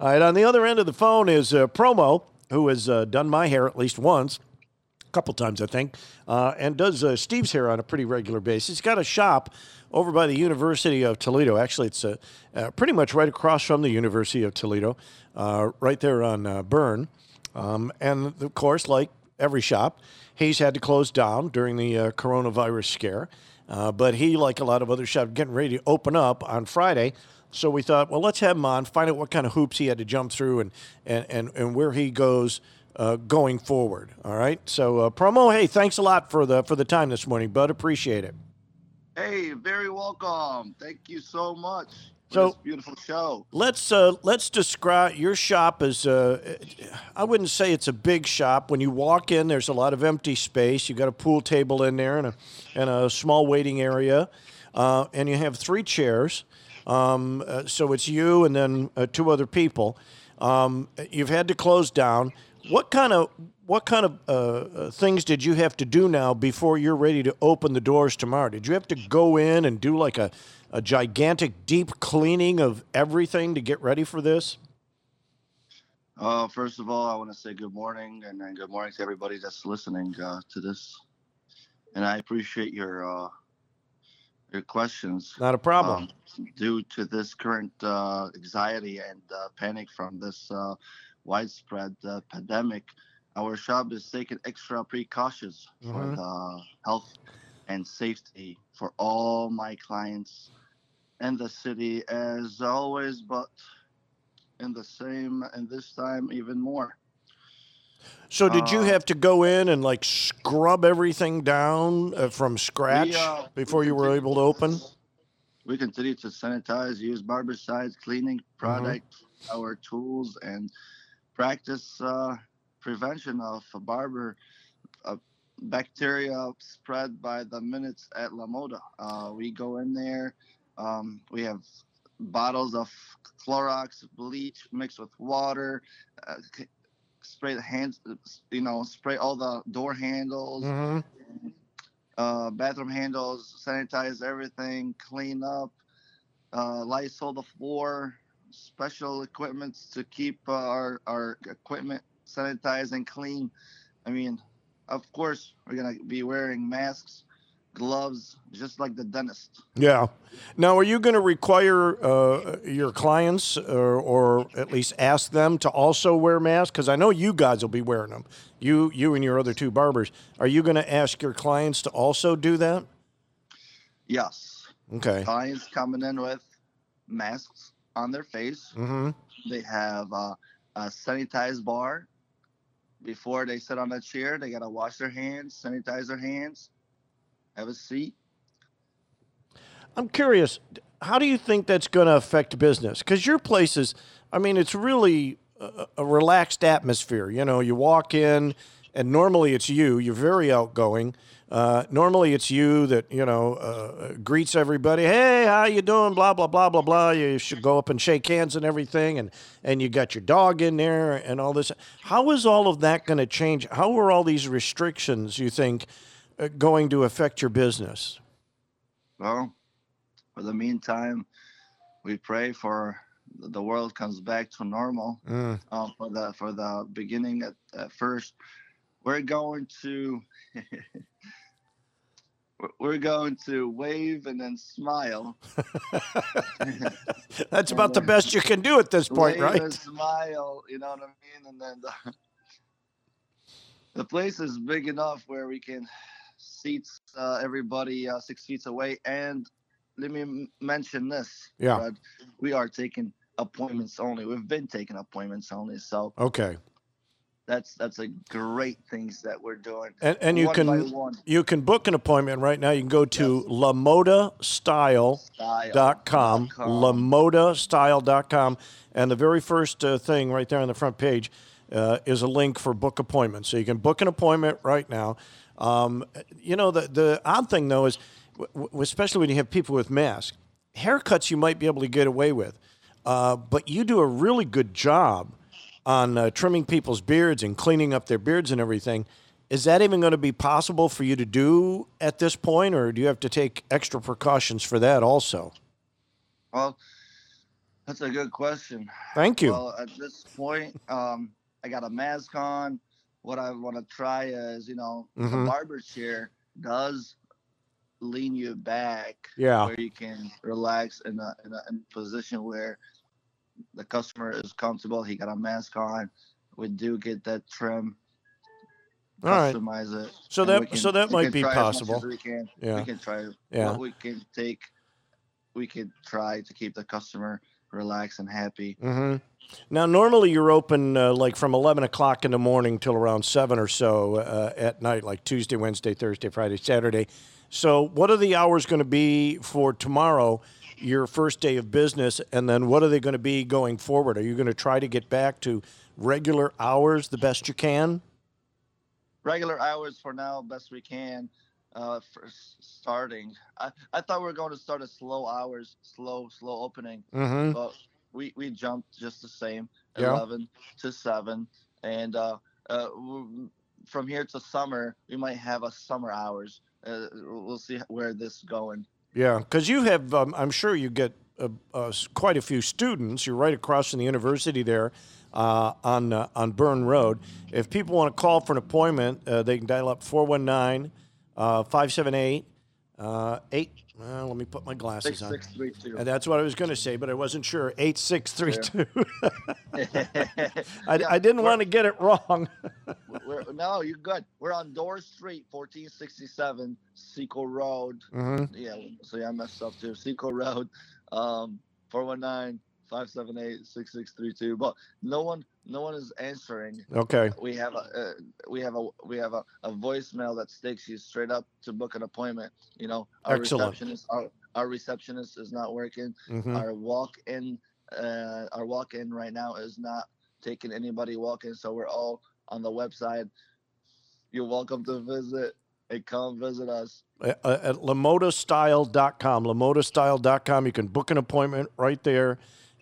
All right, on the other end of the phone is uh, Promo, who has uh, done my hair at least once, a couple times, I think, uh, and does uh, Steve's hair on a pretty regular basis. He's got a shop over by the University of Toledo. Actually, it's uh, uh, pretty much right across from the University of Toledo, right there on Burn. Um, and of course, like every shop, he's had to close down during the coronavirus scare. But he, like a lot of other shops, getting ready to open up on Friday. So we thought, well, let's have him on, find out what kind of hoops he had to jump through and, and, and, and where he goes uh, going forward. All right. So, uh, promo, hey, thanks a lot for the for the time this morning, bud. Appreciate it. Hey, very welcome. Thank you so much for So- this beautiful show. Let's uh, let's describe your shop as uh, I wouldn't say it's a big shop. When you walk in, there's a lot of empty space. You've got a pool table in there and a and a small waiting area, uh, and you have three chairs. Um, uh, so it's you and then uh, two other people. Um, you've had to close down. What kind of what kind of uh, uh, things did you have to do now before you're ready to open the doors tomorrow? Did you have to go in and do like a, a gigantic deep cleaning of everything to get ready for this? Uh, first of all, I want to say good morning and, and good morning to everybody that's listening uh, to this. And I appreciate your uh, your questions. Not a problem. Um, due to this current uh, anxiety and uh, panic from this uh, widespread uh, pandemic, our shop is taking extra precautions Mhm. for the health and safety for all my clients in the city as always, but in the same and this time even more. So did you Uh, have to go in and like scrub everything down uh, from scratch We, uh, before we you were able to open? We continue to sanitize, use barbicides, cleaning product, our tools, and practice uh, prevention of barber bacteria spread by the minutes at La Moda. Uh, we go in there. Um, we have bottles of Clorox bleach mixed with water. Uh, c- spray the hands, you know, spray all the door handles hmm uh, bathroom handles, sanitize everything, clean up, uh, Lysol the floor, special equipments to keep uh, our, our equipment sanitized and clean. I mean, of course, we're going to be wearing masks, gloves, just like the dentist. Yeah. Now, are you going to require uh, your clients or, or at least ask them to also wear masks? Because I know you guys will be wearing them. You, you and your other two barbers. Are you going to ask your clients to also do that? Yes. Okay. Clients coming in with masks on their face. Mm-hmm. They have uh, a sanitized bar. Before they sit on a chair, they gotta wash their hands, sanitize their hands, have a seat. I'm curious, how do you think that's going to affect business? Because your place is, I mean, it's really a, a relaxed atmosphere. You know, you walk in, and normally it's you. You're very outgoing. Uh, normally it's you that you know uh, greets everybody. Hey, how you doing? Blah blah blah blah blah. You should go up and shake hands and everything, and and you got your dog in there and all this. How is all of that going to change? How are all these restrictions? You think uh, going to affect your business? Well, for the meantime, we pray for the world comes back to normal. Mm. Um, for the for the beginning at, at first, we're going to we're- we're going to wave and then smile. That's about the best you can do at this point, wave right? and smile. You know what I mean? And then the, the place is big enough where we can seat uh, everybody uh, six feet away. And let me m- mention this. Yeah. Fred. we are taking appointments only. We've been taking appointments only. So Okay. that's that's a great things that we're doing. And, and you can you can book an appointment right now. You can go to lamodastyle.com, Style.com. lamodastyle.com, and the very first uh, thing right there on the front page uh, is a link for book appointments. So you can book an appointment right now. Um, you know, the, the odd thing, though, is w- w- especially when you have people with masks, haircuts you might be able to get away with, uh, but you do a really good job on uh, trimming people's beards and cleaning up their beards and everything. Is that even going to be possible for you to do at this point, or do you have to take extra precautions for that also? Well, that's a good question. Thank you. Well, at this point, um, I got a mask on. What I want to try is, you know, Mhm. the barber chair does lean you back Yeah. where you can relax in a, in a, in a position where the customer is comfortable. He got a mask on. We do get that trim. All right. Customize it. So that- can- so that might be try as much possible. we can. Yeah. We can try Yeah. what we can take. We can try to keep the customer relaxed and happy. Mm-hmm. Now, normally you're open uh, like from 11 o'clock in the morning till around 7 or so uh, at night, like Tuesday, Wednesday, Thursday, Friday, Saturday. So, what are the hours going to be for tomorrow, your first day of business? And then what are they going to be going forward? Are you going to try to get back to regular hours the best you can? regular hours for now, best we can. Uh, for starting, I, I thought we were going to start at slow hours, slow slow opening, Mm-hmm. but we we jumped just the same, Yeah. eleven to seven, and uh, uh, from here to summer we might have a summer hours. Uh, we'll see where this is going. Yeah, because you have, um, I'm sure you get quite a few students. You're right across from the university there uh, on uh, on Burn Road. If people want to call for an appointment, uh, they can dial up 419 uh, 578 uh, 8. Well, let me put my glasses Six on. six three two. And that's what I was going to say, but I wasn't sure. 8632. I, Yeah, I didn't want to get it wrong. We're, no, you're good. We're on Dorr Street, 1467, Secor Road. hmm Yeah, so yeah, I messed up too. Secor Road, um, 419-578-6632. But no one, no one is answering. Okay. We have a, uh, we have a, we have a, a voicemail that takes you straight up to book an appointment. You know, our Excellent. receptionist, our, our receptionist is not working. hmm Our walk-in, uh, our walk-in right now is not taking anybody walk-in, so we're all on the website. You're welcome to visit and come visit us. uh, at lamodastyle.com. Lamodastyle.com. You can book an appointment right there,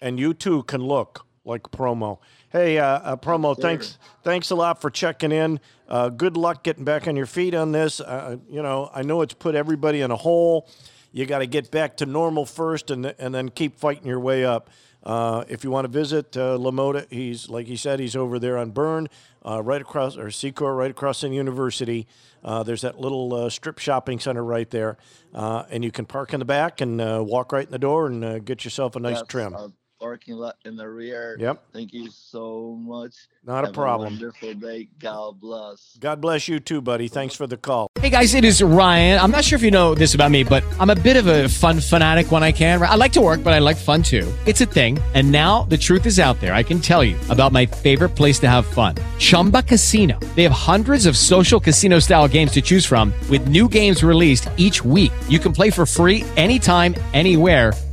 and you too can look like promo. Hey, uh, uh, promo, sir. thanks, thanks a lot for checking in. Uh, good luck getting back on your feet on this. Uh, you know, I know it's put everybody in a hole. You got to get back to normal first, and and then keep fighting your way up. Uh, if you want to visit uh, Lamoda, he's like he said, he's over there on Burn, uh, right across or Secor, right across from the university. Uh, there's that little uh, strip shopping center right there, uh, and you can park in the back and uh, walk right in the door and uh, get yourself a nice That's trim. Our parking lot in the rear. Yep. Thank you so much. Not a Have problem. wonderful day. God bless. God bless you too, buddy. Thanks for the call. Hey guys, it is Ryan. I'm not sure if you know this about me, but I'm a bit of a fun fanatic when I can. I like to work, but I like fun too. It's a thing. And now the truth is out there. I can tell you about my favorite place to have fun. Chumba Casino. They have hundreds of social casino style games to choose from with new games released each week. You can play for free anytime, anywhere.